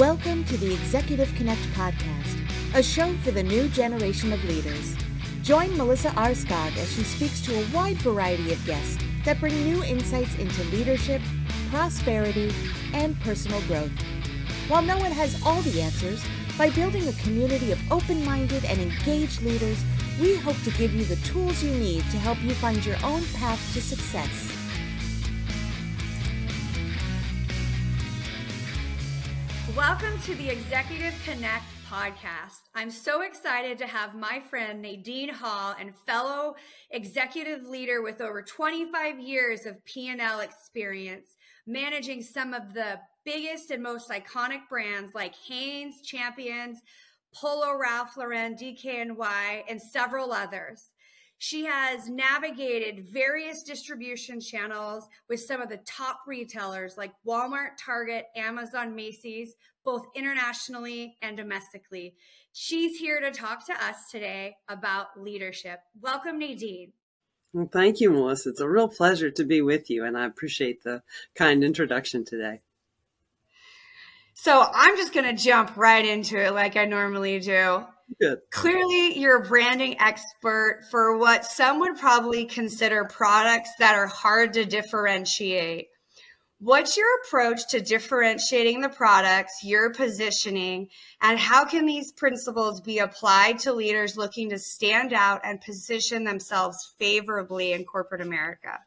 Welcome to the Executive Connect podcast, a show for the new generation of leaders. Join Melissa Aarskaug as she speaks to a wide variety of guests that bring new insights into leadership, prosperity, and personal growth. While no one has all the answers, by building a community of open minded and engaged leaders, we hope to give you the tools you need to help you find your own path to success. Welcome to the Executive Connect podcast. I'm so excited to have my friend Nadine Hall and fellow executive leader with over 25 years of P&L experience managing some of the biggest and most iconic brands like Hanes, Champions, Polo Ralph Lauren, DKNY, and several others. She has navigated various distribution channels with some of the top retailers like Walmart, Target, Amazon, Macy's, both internationally and domestically. She's here to talk to us today about leadership. Welcome, Nadine. Well, thank you, Melissa. It's a real pleasure to be with you, and I appreciate the kind introduction today. So, I'm just going to jump right into it like I normally do. Clearly, you're a branding expert for what some would probably consider products that are hard to differentiate. What's your approach to differentiating the products, your positioning, and how can these principles be applied to leaders looking to stand out and position themselves favorably in corporate America?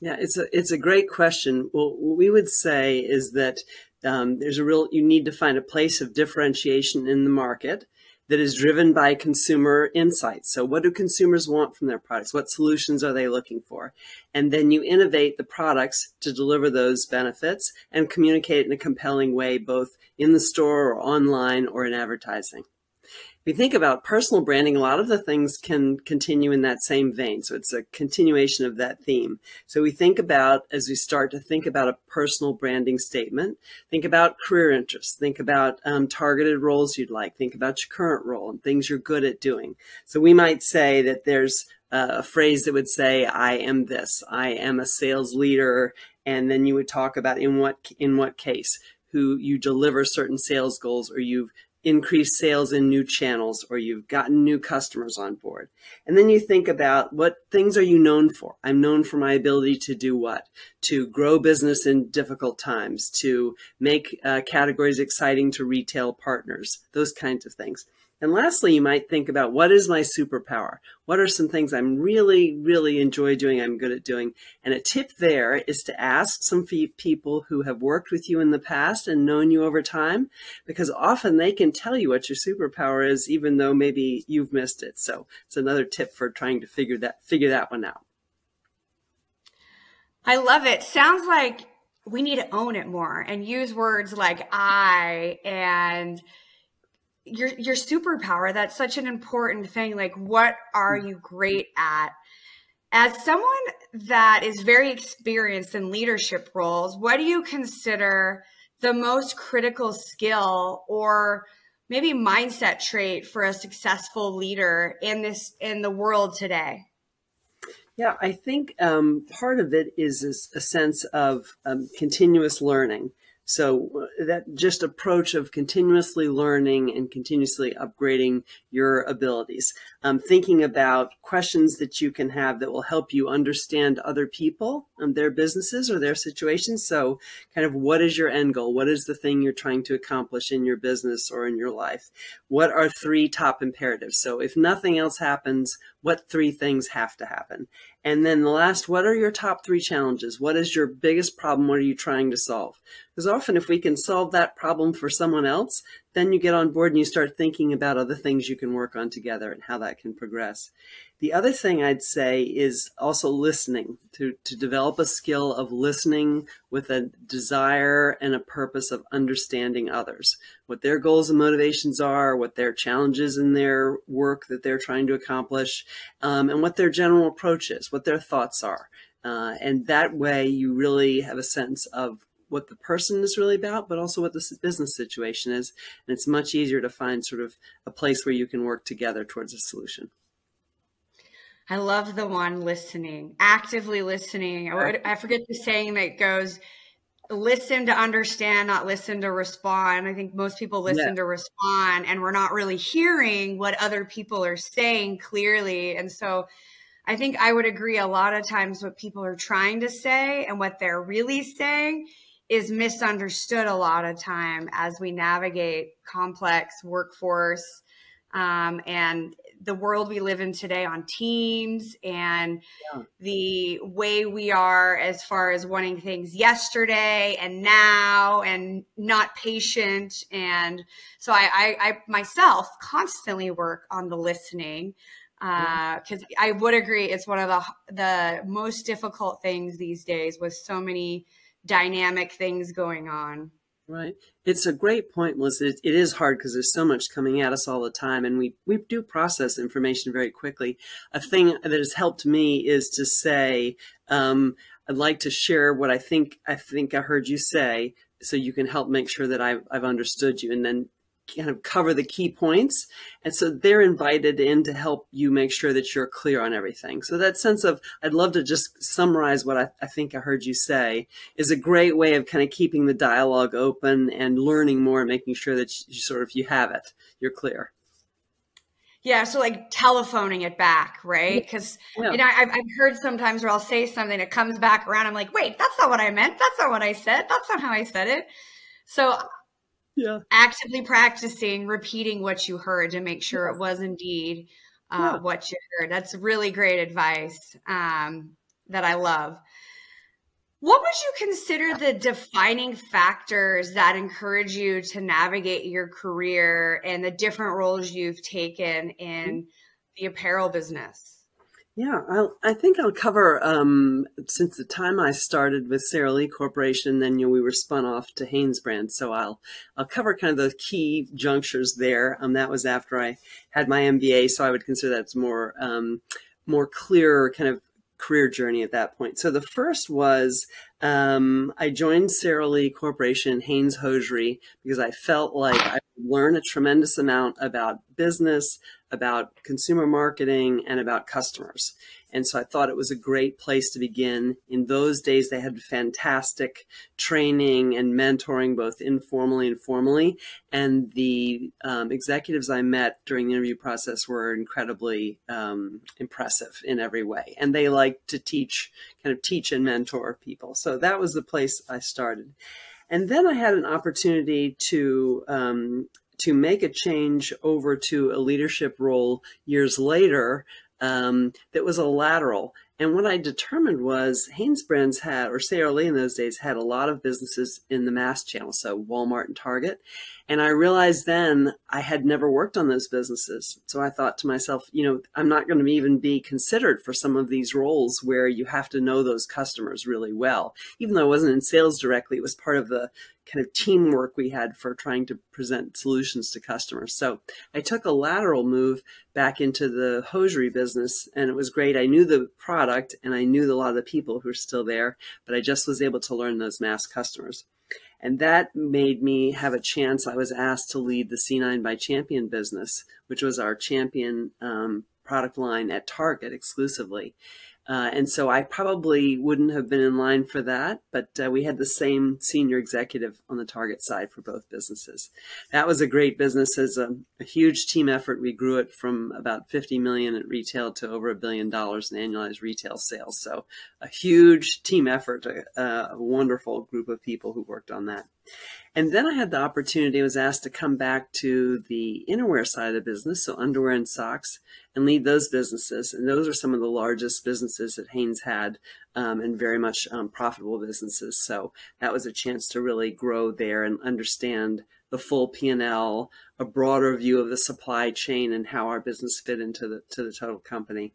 Yeah, it's a it's a great question. Well, what we would say is that um, there's a real you need to find a place of differentiation in the market that is driven by consumer insights. So what do consumers want from their products? What solutions are they looking for? And then you innovate the products to deliver those benefits and communicate in a compelling way, both in the store or online or in advertising we think about personal branding, a lot of the things can continue in that same vein. So it's a continuation of that theme. So we think about, as we start to think about a personal branding statement, think about career interests, think about um, targeted roles you'd like, think about your current role and things you're good at doing. So we might say that there's a phrase that would say, I am this, I am a sales leader. And then you would talk about in what, in what case who you deliver certain sales goals or you've increased sales in new channels or you've gotten new customers on board. And then you think about what things are you known for? I'm known for my ability to do what? To grow business in difficult times, to make uh, categories exciting to retail partners, those kinds of things. And lastly, you might think about what is my superpower? What are some things I'm really, really enjoy doing, I'm good at doing? And a tip there is to ask some people who have worked with you in the past and known you over time, because often they can tell you what your superpower is, even though maybe you've missed it. So it's another tip for trying to figure that, figure that one out. I love it. Sounds like we need to own it more and use words like I and your your superpower that's such an important thing like what are you great at? As someone that is very experienced in leadership roles what do you consider the most critical skill or maybe mindset trait for a successful leader in this in the world today? Yeah i think um, part of it is a sense of um, continuous learning so uh, that just approach of continuously learning and continuously upgrading your abilities, um, thinking about questions that you can have that will help you understand other people and their businesses or their situations. So kind of what is your end goal? What is the thing you're trying to accomplish in your business or in your life? What are three top imperatives? So if nothing else happens, what three things have to happen? And then the last, what are your top three challenges? What is your biggest problem? What are you trying to solve? Because often if we can solve that problem for someone else, then you get on board and you start thinking about other things you can work on together and how that can progress. The other thing I'd say is also listening to, to develop a skill of listening with a desire and a purpose of understanding others, what their goals and motivations are, what their challenges in their work that they're trying to accomplish, um, and what their general approach is, what their thoughts are. Uh, and that way you really have a sense of what the person is really about, but also what the business situation is. And it's much easier to find sort of a place where you can work together towards a solution. I love the one listening, actively listening. I, I forget the saying that goes, listen to understand, not listen to respond. I think most people listen yeah. to respond and we're not really hearing what other people are saying clearly. And so I think I would agree a lot of times what people are trying to say and what they're really saying is misunderstood a lot of time as we navigate complex workforce um, and the world we live in today on teams and yeah. the way we are as far as wanting things yesterday and now and not patient. And so i, I, I myself constantly work on the listening because uh, i would agree it's one of the the most difficult things these days with so many dynamic things going on Right. It's a great point, Melissa. It, it is hard because there's so much coming at us all the time, and we, we do process information very quickly. A thing that has helped me is to say, um, I'd like to share what I think I think I heard you say, so you can help make sure that I've, I've understood you, and then kind of cover the key points. And so they're invited in to help you make sure that you're clear on everything. So that sense of, I'd love to just summarize what I, I think I heard you say is a great way of kind of keeping the dialogue open and learning more and making sure that you sort of, you have it, you're clear. Yeah, so like telephoning it back, right? Because yeah. you know I've, I've heard sometimes where I'll say something, it comes back around. I'm like, wait, that's not what I meant. That's not what I said. That's not how I said it. So yeah. actively practicing repeating what you heard to make sure it was indeed uh, yeah. what you heard. That's really great advice um, that I love. What would you consider the defining factors that encourage you to navigate your career and the different roles you've taken in mm-hmm. the apparel business? Yeah, I'll, i think I'll cover um, since the time I started with Sara Lee Corporation. Then you know we were spun off to Hanesbrands, so I'll I'll cover kind of the key junctures there. Um, that was after I had my MBA, so I would consider that's more um, more clear kind of career journey at that point. So the first was um, I joined Sara Lee Corporation, Hanes Hosiery, because I felt like I would learn a tremendous amount about business, about consumer marketing and about customers. And so I thought it was a great place to begin. In those days, they had fantastic training and mentoring, both informally and formally. And the um, executives I met during the interview process were incredibly um, impressive in every way. And they liked to teach, kind of teach and mentor people. So that was the place I started. And then I had an opportunity to um, to make a change over to a leadership role years later um, that was a lateral. And what I determined was Hanesbrands had, or Sara Lee in those days, had a lot of businesses in the mass channel, so Walmart and Target. And I realized then I had never worked on those businesses. So I thought to myself, you know, I'm not going to even be considered for some of these roles where you have to know those customers really well. Even though I wasn't in sales directly, it was part of the kind of teamwork we had for trying to present solutions to customers. So I took a lateral move back into the hosiery business and it was great. I knew the product and I knew a lot of the people who were still there, but I just was able to learn those mass customers. And that made me have a chance. I was asked to lead the C9 by Champion business, which was our champion um, product line at Target exclusively. Uh, and so I probably wouldn't have been in line for that, but uh, we had the same senior executive on the target side for both businesses. That was a great business as a, a huge team effort. We grew it from about 50 million at retail to over a billion dollars in annualized retail sales. So a huge team effort, a, a wonderful group of people who worked on that. And then I had the opportunity, I was asked to come back to the innerwear side of the business, so underwear and socks, and lead those businesses. And those are some of the largest businesses that Hanes had um, and very much um, profitable businesses. So that was a chance to really grow there and understand the full P&L, a broader view of the supply chain and how our business fit into the, to the total company.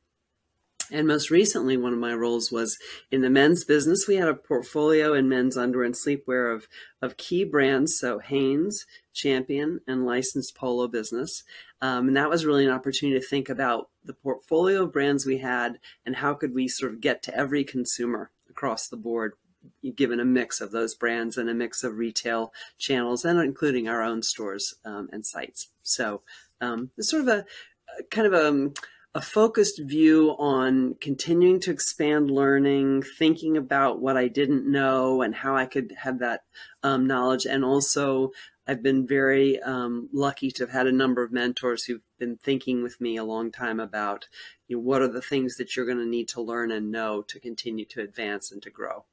And most recently, one of my roles was in the men's business. We had a portfolio in men's underwear and sleepwear of, of key brands, so Hanes, Champion, and licensed polo business. Um, and that was really an opportunity to think about the portfolio of brands we had and how could we sort of get to every consumer across the board given a mix of those brands and a mix of retail channels and including our own stores um, and sites. So um, it's sort of a kind of a um, a focused view on continuing to expand learning, thinking about what I didn't know and how I could have that um, knowledge. And also, I've been very um, lucky to have had a number of mentors who've been thinking with me a long time about you know, what are the things that you're going to need to learn and know to continue to advance and to grow.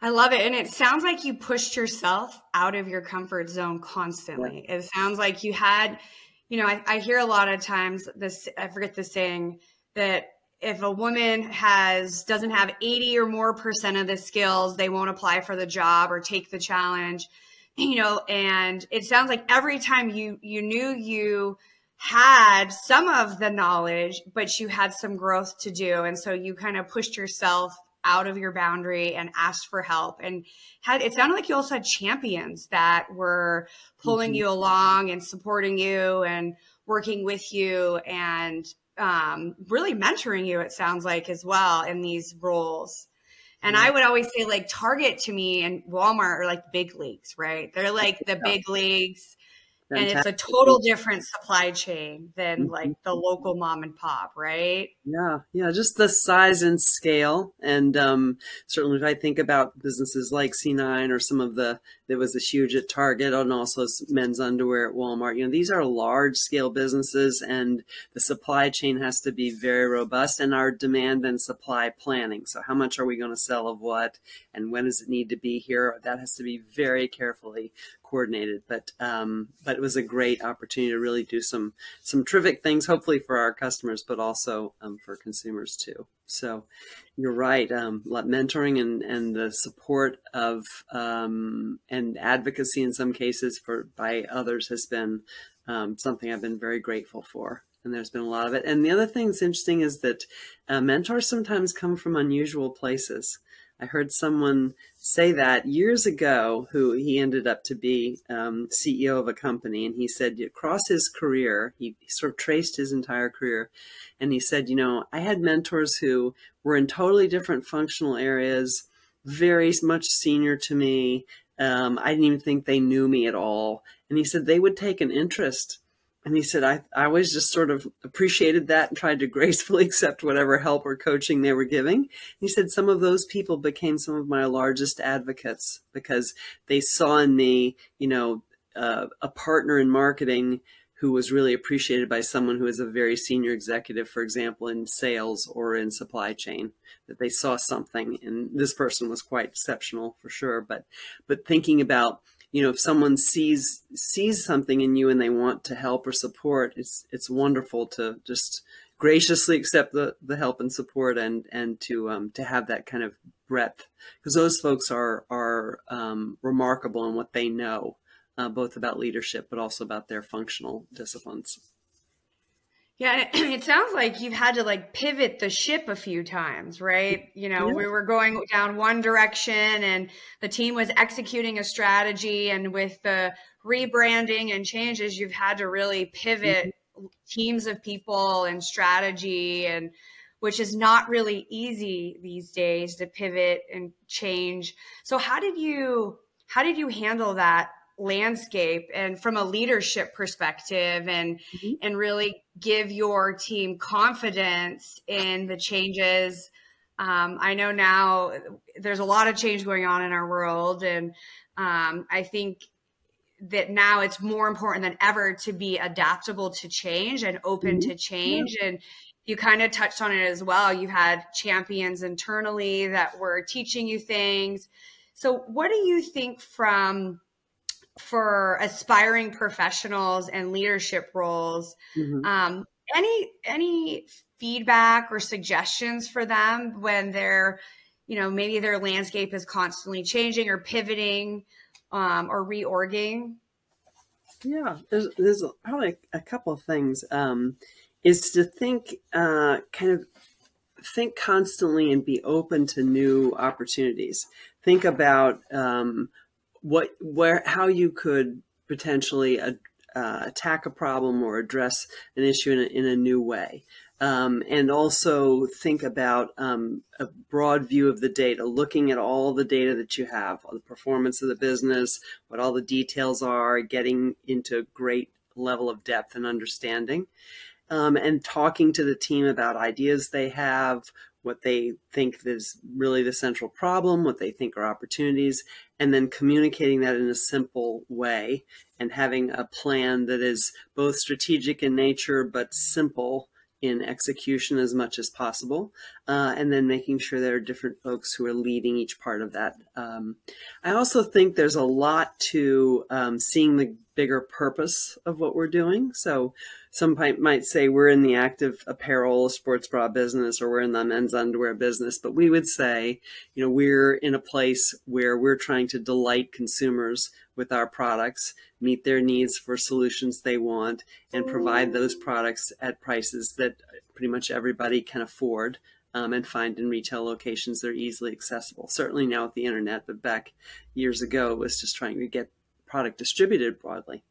I love it. And it sounds like you pushed yourself out of your comfort zone constantly. Yeah. It sounds like you had, you know, I, I hear a lot of times this, I forget the saying that if a woman has doesn't have 80 or more percent of the skills they won't apply for the job or take the challenge you know and it sounds like every time you you knew you had some of the knowledge but you had some growth to do and so you kind of pushed yourself out of your boundary and asked for help and had it sounded like you also had champions that were pulling mm-hmm. you along and supporting you and working with you and um, really mentoring you it sounds like as well in these roles and I would always say like Target to me and Walmart are like big leagues, right? They're like the big leagues and it's a total different supply chain than mm-hmm. like the local mom and pop, right? Yeah, yeah, just the size and scale, and um, certainly if I think about businesses like C9 or some of the there was a huge at Target and also men's underwear at Walmart. You know, these are large scale businesses, and the supply chain has to be very robust, and our demand and supply planning. So, how much are we going to sell of what, and when does it need to be here? That has to be very carefully coordinated. But um, but it was a great opportunity to really do some some terrific things, hopefully for our customers, but also um, for consumers too. So you're right. Um, mentoring and, and the support of um, and advocacy in some cases for by others has been um, something I've been very grateful for. And there's been a lot of it. And the other thing that's interesting is that uh, mentors sometimes come from unusual places. I heard someone say that years ago, who he ended up to be um, CEO of a company, and he said across his career, he, sort of traced his entire career, and he said, you know, I had mentors who were in totally different functional areas, very much senior to me. Um, I didn't even think they knew me at all, and he said they would take an interest and he said, I, I always just sort of appreciated that and tried to gracefully accept whatever help or coaching they were giving. He said, some of those people became some of my largest advocates because they saw in me, you know, uh, a partner in marketing who was really appreciated by someone who is a very senior executive, for example, in sales or in supply chain, that they saw something. And this person was quite exceptional for sure. But, but thinking about you know if someone sees sees something in you and they want to help or support it's it's wonderful to just graciously accept the, the help and support and and to um, to have that kind of breadth. Because those folks are are um, remarkable in what they know uh, both about leadership but also about their functional disciplines yeah, it sounds like you've had to like pivot the ship a few times, right? You know, yeah. we were going down one direction and the team was executing a strategy and with the rebranding and changes, you've had to really pivot mm-hmm. teams of people and strategy and which is not really easy these days to pivot and change. So how did you how did you handle that landscape and from a leadership perspective and mm-hmm. and really give your team confidence in the changes um, i know now there's a lot of change going on in our world and um, i think that now it's more important than ever to be adaptable to change and open mm-hmm. to change yeah. and you kind of touched on it as well you had champions internally that were teaching you things so what do you think from for aspiring professionals and leadership roles. Mm-hmm. Um, any any feedback or suggestions for them when they're, you know, maybe their landscape is constantly changing or pivoting um, or reorging? Yeah, there's there's probably a couple of things. Um, is to think uh, kind of think constantly and be open to new opportunities. Think about um, what where how you could potentially uh, attack a problem or address an issue in a, in a new way. Um, and also think about um, a broad view of the data, looking at all the data that you have, the performance of the business, what all the details are, getting into great level of depth and understanding. um, and talking to the team about ideas they have, what they think is really the central problem, what they think are opportunities, and then communicating that in a simple way and having a plan that is both strategic in nature but simple in execution as much as possible, uh, and then making sure there are different folks who are leading each part of that. Um, I also think there's a lot to um, seeing the bigger purpose of what we're doing. So some might, might say we're in the active apparel sports bra business or we're in the men's underwear business, but we would say, you know, we're in a place where we're trying to delight consumers with our products, meet their needs for solutions they want, and provide those products at prices that pretty much everybody can afford. Um, and find in retail locations that are easily accessible. Certainly now with the internet, but back years ago it was just trying to get product distributed broadly.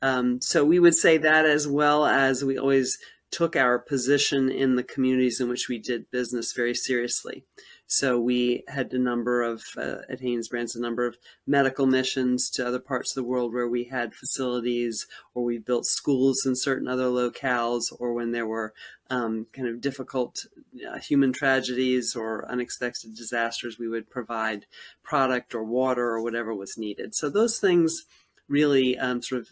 Um, so we would say that as well as we always took our position in the communities in which we did business very seriously. So we had a number of, uh, at HanesBrands, a number of medical missions to other parts of the world where we had facilities or we built schools in certain other locales or when there were um, kind of difficult uh, human tragedies or unexpected disasters, we would provide product or water or whatever was needed. So those things really um, sort of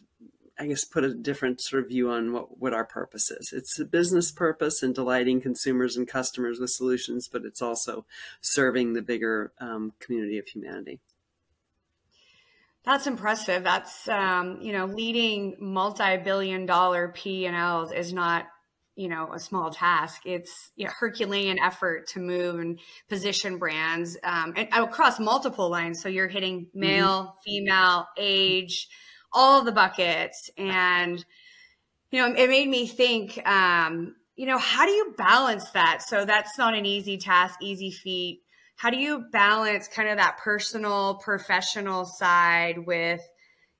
I guess put a different sort of view on what, what our purpose is. It's a business purpose and delighting consumers and customers with solutions, but it's also serving the bigger um, community of humanity. That's impressive. That's um, you know, leading multi-billion dollar P and Ls is not you know a small task it's you know, herculean effort to move and position brands um, and across multiple lines so you're hitting mm-hmm. male mm-hmm. female age all the buckets and you know it made me think um, you know how do you balance that so that's not an easy task easy feat how do you balance kind of that personal professional side with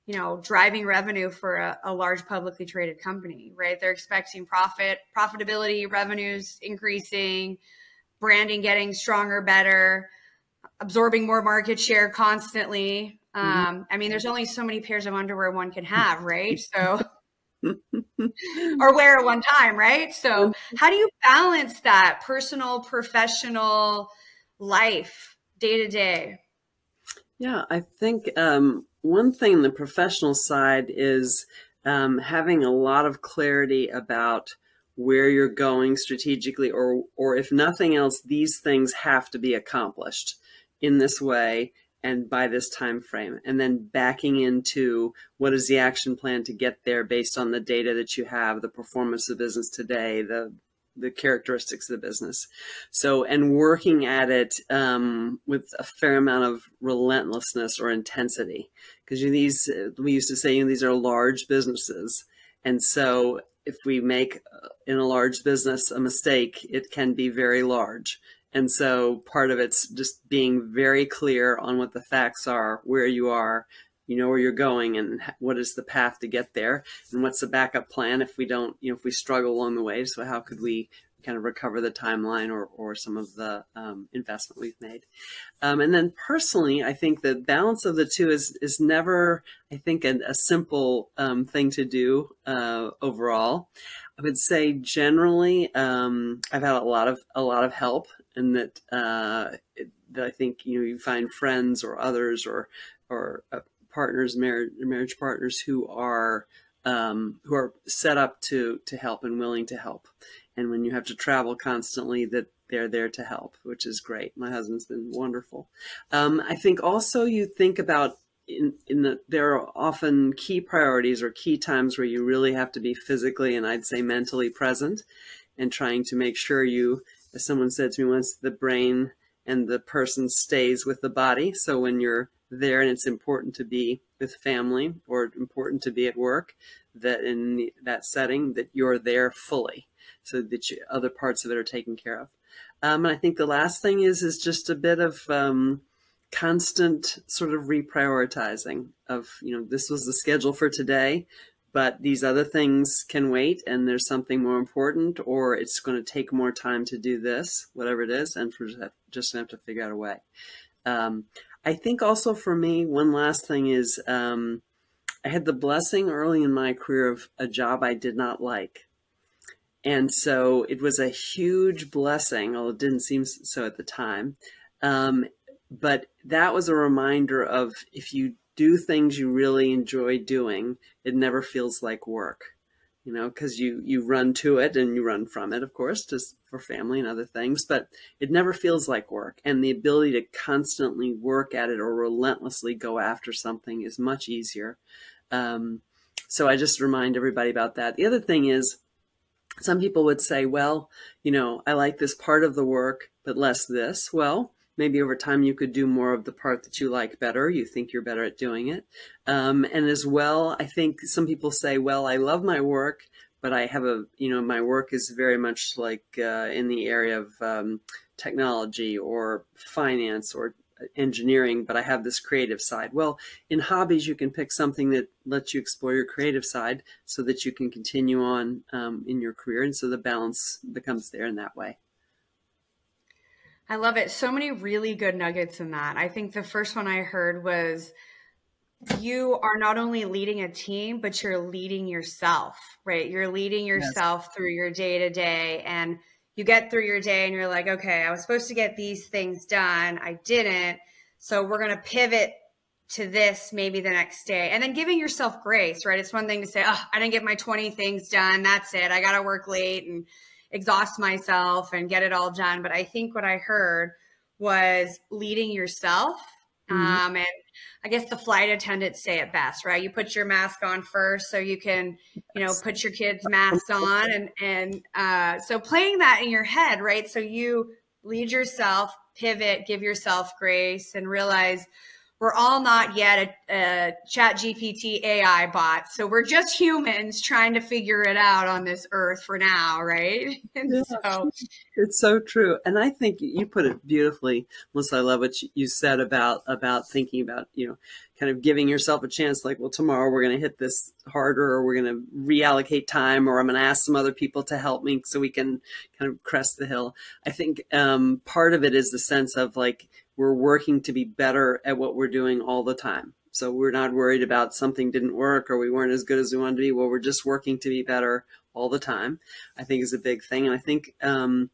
you know, driving revenue for a, a, large publicly traded company, right? They're expecting profit, profitability, revenues increasing, branding getting stronger, better, absorbing more market share constantly. Mm-hmm. Um, I mean, there's only so many pairs of underwear one can have, right? So, or wear at one time, right? So, mm-hmm. how do you balance that personal, professional life day to day? Yeah, I think um, one thing in the professional side is um, having a lot of clarity about where you're going strategically, or or if nothing else, these things have to be accomplished in this way and by this time frame and then backing into what is the action plan to get there based on the data that you have the performance of the business today the the characteristics of the business. So, and working at it um, with a fair amount of relentlessness or intensity, because these we used to say you know, these are large businesses, and so if we make uh, in a large business a mistake, it can be very large. And so part of it's just being very clear on what the facts are, where you are, you know where you're going and what is the path to get there and what's the backup plan if we don't you know if we struggle along the way. So how could we kind of recover the timeline or, or some of the um, investment we've made? Um, and then personally i think the balance of the two is is never i think a, a simple um, thing to do uh, overall. I would say generally um, i've had a lot of a lot of help and that uh, that i think you know you find friends or others or or uh, partners, marriage, marriage partners who are um, who are set up to to help and willing to help. And when you have to travel constantly, that they're there to help, which is great. My husband's been wonderful. Um, I think also you think about in, in the there are often key priorities or key times where you really have to be physically and I'd say mentally present and trying to make sure you, as someone said to me once, the brain and the person stays with the body. So when you're there and it's important to be with family or important to be at work that in that setting that you're there fully so that you, other parts of it are taken care of um, and i think the last thing is is just a bit of um, constant sort of reprioritizing of you know this was the schedule for today but these other things can wait and there's something more important or it's going to take more time to do this whatever it is and for just have to figure out a way um, I think also for me, one last thing is um, I had the blessing early in my career of a job I did not like. and so it was a huge blessing, although it didn't seem so at the time. Um, but that was a reminder of if you do things you really enjoy doing, it never feels like work you know, because you you run to it and you run from it, of course, just for family and other things. But it never feels like work, and the ability to constantly work at it or relentlessly go after something is much easier. Um, so I just remind everybody about that. The other thing is, some people would say, well, you know, I like this part of the work, but less this. Well, maybe over time you could do more of the part that you like better. You think you're better at doing it. Um, and as well, I think some people say, well, I love my work, but I have a, you know, my work is very much like uh, in the area of um, technology or finance or engineering, but I have this creative side. Well, in hobbies, you can pick something that lets you explore your creative side so that you can continue on um, in your career. And so the balance becomes there in that way. I love it. So many really good nuggets in that. I think the first one I heard was you are not only leading a team, but you're leading yourself, right? You're leading yourself yes. through your day to day. And you get through your day and you're like, okay, I was supposed to get these things done. I didn't. So we're going to pivot to this maybe the next day. And then giving yourself grace, right? It's one thing to say, oh, I didn't get my 20 things done. That's it. I got to work late and exhaust myself and get it all done. But I think what I heard was leading yourself. Mm-hmm. Um, and I guess the flight attendants say it best, right? You put your mask on first so you can, you know, put your kids' masks on. And, and uh, so playing that in your head, right? So you lead yourself, pivot, give yourself grace, and realize – we're all not yet a, a chat gpt ai bot so we're just humans trying to figure it out on this earth for now right? Yeah, so it's so true and i think you put it beautifully melissa i love what you said about about thinking about you know kind of giving yourself a chance like well tomorrow we're going to hit this harder or we're going to reallocate time or i'm going to ask some other people to help me so we can kind of crest the hill. I think um, part of it is the sense of like we're working to be better at what we're doing all the time. So we're not worried about something didn't work or we weren't as good as we wanted to be. Well, we're just working to be better all the time. I think is a big thing, and I think um,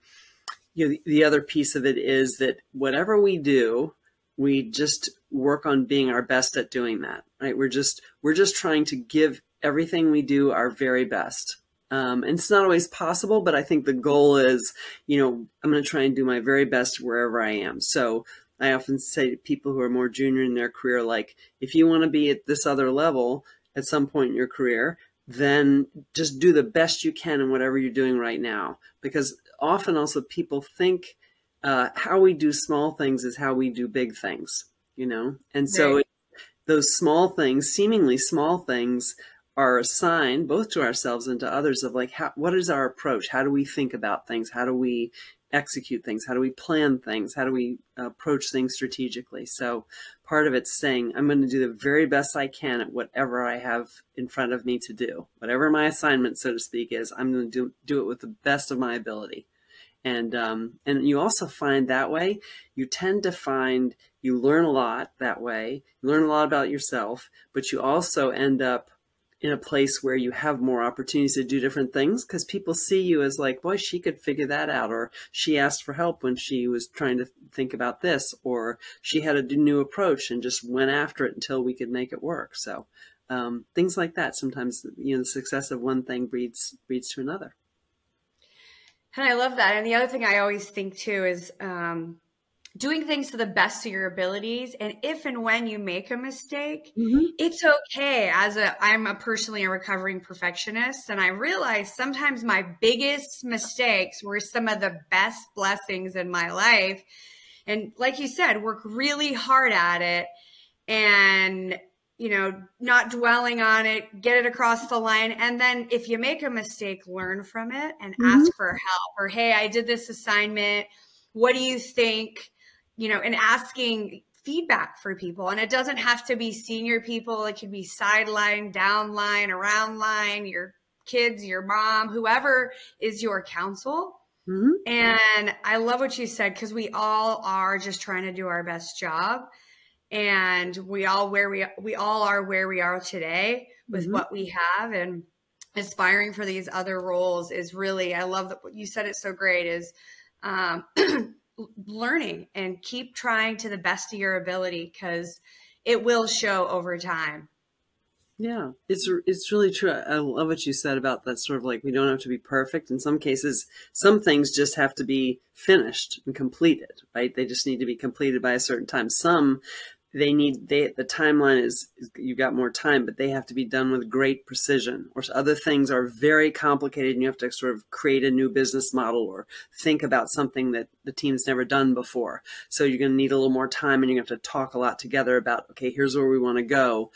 you know the, the other piece of it is that whatever we do, we just work on being our best at doing that. Right? We're just we're just trying to give everything we do our very best. Um, and it's not always possible, but I think the goal is, you know, I'm going to try and do my very best wherever I am. So I often say to people who are more junior in their career, like, if you want to be at this other level at some point in your career, then just do the best you can in whatever you're doing right now. Because often also people think uh, how we do small things is how we do big things, you know? And so right. those small things, seemingly small things, are a sign both to ourselves and to others of like how, what is our approach how do we think about things how do we execute things? How do we plan things? How do we approach things strategically? So part of it's saying, I'm going to do the very best I can at whatever I have in front of me to do. Whatever my assignment, so to speak, is, I'm going to do, do it with the best of my ability. And, um, and you also find that way, you tend to find you learn a lot that way. You learn a lot about yourself, but you also end up in a place where you have more opportunities to do different things because people see you as like, boy, she could figure that out, or she asked for help when she was trying to think about this, or she had a new approach and just went after it until we could make it work. So um, things like that. Sometimes you know the success of one thing breeds breeds to another. And I love that. And the other thing I always think too is um, doing things to the best of your abilities and if and when you make a mistake mm-hmm. it's okay as a i'm a personally a recovering perfectionist and i realize sometimes my biggest mistakes were some of the best blessings in my life and like you said work really hard at it and you know not dwelling on it get it across the line and then if you make a mistake learn from it and mm-hmm. ask for help or hey i did this assignment what do you think you know, and asking feedback for people. And it doesn't have to be senior people, it can be sideline, downline, around line, your kids, your mom, whoever is your counsel. Mm-hmm. And I love what you said because we all are just trying to do our best job. And we all where we we all are where we are today with mm-hmm. what we have. And aspiring for these other roles is really i love that you said it so great is um, learning and keep trying to the best of your ability because it will show over time yeah, it's it's really true. I love what you said about that sort of like we don't have to be perfect. In some cases, some things just have to be finished and completed, right? They just need to be completed by a certain time. Some they need they the timeline is, is you've got more time but they have to be done with great precision or other things are very complicated and you have to sort of create a new business model or think about something that the team's never done before. So you're going to need a little more time and you have to talk a lot together about okay here's where we want to go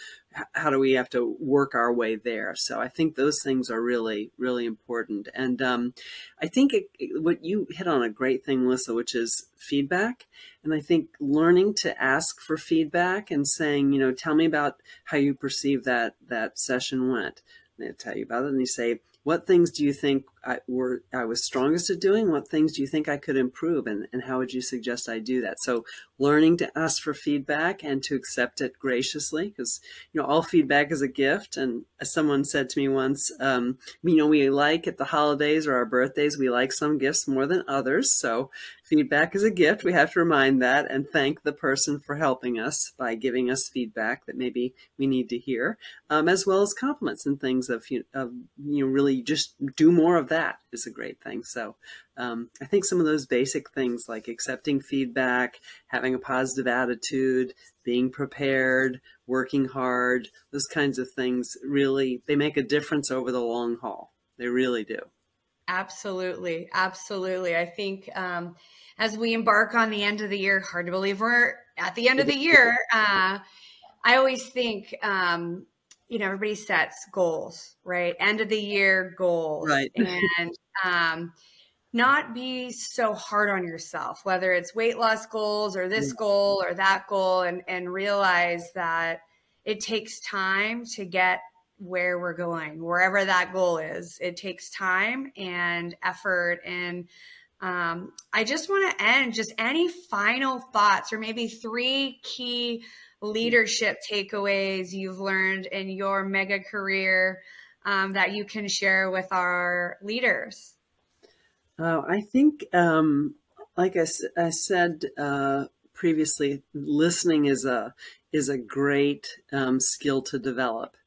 how do we have to work our way there? So I think those things are really, really important. And um, I think it, it, what you hit on a great thing, Melissa, which is feedback. And I think learning to ask for feedback and saying, you know, tell me about how you perceive that that session went. And they tell you about it, and you say, what things do you think I were I was strongest at doing? What things do you think I could improve, and and how would you suggest I do that? So learning to ask for feedback and to accept it graciously, because you know all feedback is a gift. And as someone said to me once, um, you know we like at the holidays or our birthdays we like some gifts more than others. So feedback is a gift. We have to remind that and thank the person for helping us by giving us feedback that maybe we need to hear, um, as well as compliments and things of, you of you know really just do more of that that is a great thing. So um, I think some of those basic things like accepting feedback, having a positive attitude, being prepared, working hard, those kinds of things really they make a difference over the long haul. They really do. Absolutely, absolutely. I think um, as we embark on the end of the year, hard to believe we're at the end of the year. Uh, I always think um, you know everybody sets goals right? End of the year goals. Right. And um not be so hard on yourself whether it's weight loss goals or this goal or that goal and and realize that it takes time to get where we're going wherever that goal is. It takes time and effort and um, i just want to end just any final thoughts or maybe three key leadership takeaways you've learned in your mega career um, that you can share with our leaders? Uh, I think, um, like I, I said uh, previously, listening is a is a great um, skill to develop.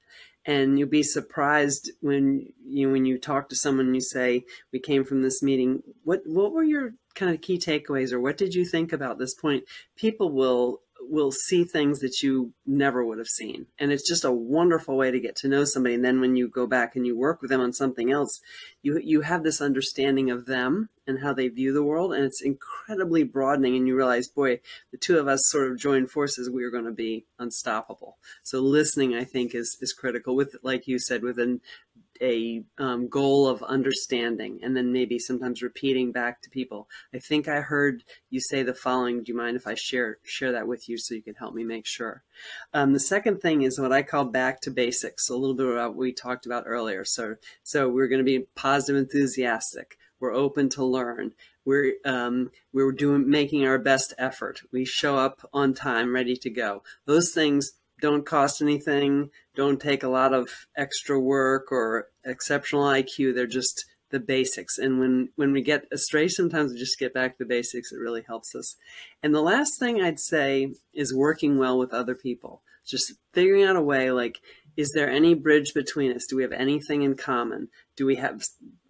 And you'll be surprised when you when you talk to someone and you say, "We came from this meeting. What what were your kind of key takeaways, or what did you think about this point?" People will will see things that you never would have seen. And it's just a wonderful way to get to know somebody. And then when you go back and you work with them on something else, you you have this understanding of them and how they view the world. And it's incredibly broadening. And you realize, boy, the two of us sort of join forces, we are going to be unstoppable. So listening, I think, is is critical with, like you said, within a um, goal of understanding and then maybe sometimes repeating back to people. I think I heard you say the following. Do you mind if I share share that with you so you can help me make sure? Um, the second thing is what I call back to basics. A little bit about what we talked about earlier. So so we're going to be positive, enthusiastic. We're open to learn. We're um, we're doing making our best effort. We show up on time, ready to go. Those things don't cost anything, don't take a lot of extra work or exceptional IQ. They're just the basics. And when, when we get astray, sometimes we just get back to the basics. It really helps us. And the last thing I'd say is working well with other people. Just figuring out a way like, is there any bridge between us? Do we have anything in common? Do we have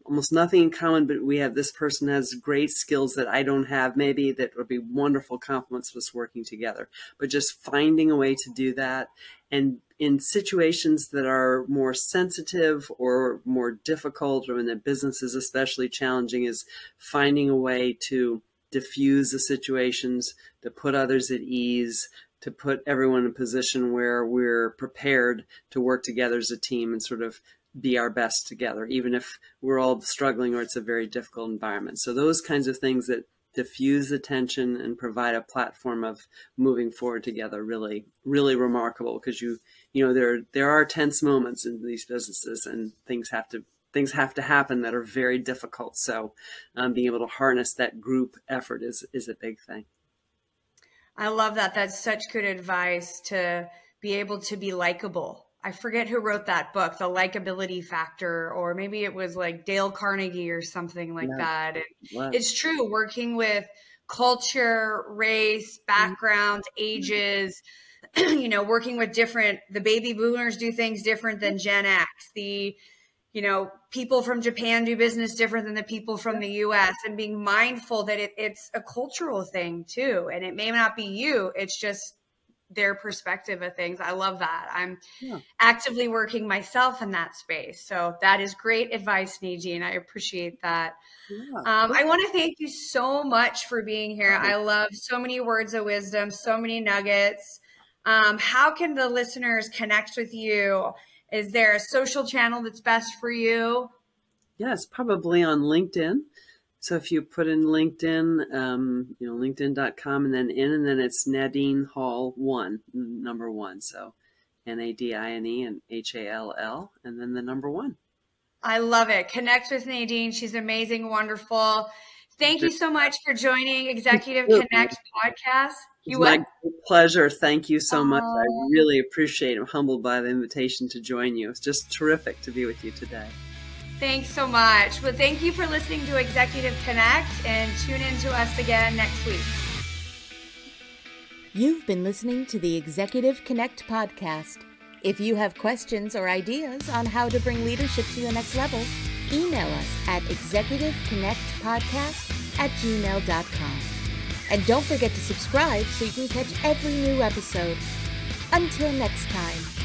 almost nothing in common, but we have this person has great skills that I don't have, maybe that would be wonderful complements of us working together. But just finding a way to do that. And in situations that are more sensitive or more difficult, or when the business is especially challenging, is finding a way to diffuse the situations, to put others at ease, to put everyone in a position where we're prepared to work together as a team and sort of be our best together, even if we're all struggling or it's a very difficult environment. So those kinds of things that diffuse the tension and provide a platform of moving forward together really really remarkable because you you know there there are tense moments in these businesses and things have to things have to happen that are very difficult. So um, being able to harness that group effort is is a big thing. I love that. That's such good advice to be able to be likable I forget who wrote that book, The Likability Factor, or maybe it was like Dale Carnegie or something like yeah. that. And it's true, working with culture, race, mm-hmm. background, ages, you know, working with different, the baby boomers do things different than Gen X. The, you know, people from Japan do business different than the people from the US and being mindful that it, it's a cultural thing too. And it may not be you, it's just their perspective of things. I love that. I'm yeah. actively working myself in that space. So that is great advice, Nadine. I appreciate that. Yeah. Um, I want to thank you so much for being here. I love so many words of wisdom, so many nuggets. Um, how can the listeners connect with you? Is there a social channel that's best for you? Yes, probably on LinkedIn. So if you put in LinkedIn, um, you know, LinkedIn.com and then in, and then it's Nadine Hall one, number one. So N A D I N E and H A L L, and then the number one. I love it. Connect with Nadine. She's amazing, wonderful. Thank you so much for joining Executive Connect podcast. You my pleasure. Thank you so much. I really appreciate it. I'm humbled by the invitation to join you. It's just terrific to be with you today. Thanks so much. Well, thank you for listening to Executive Connect and tune in to us again next week. You've been listening to the Executive Connect podcast. If you have questions or ideas on how to bring leadership to the next level, email us at executiveconnectpodcast at gmail.com. And don't forget to subscribe so you can catch every new episode. Until next time.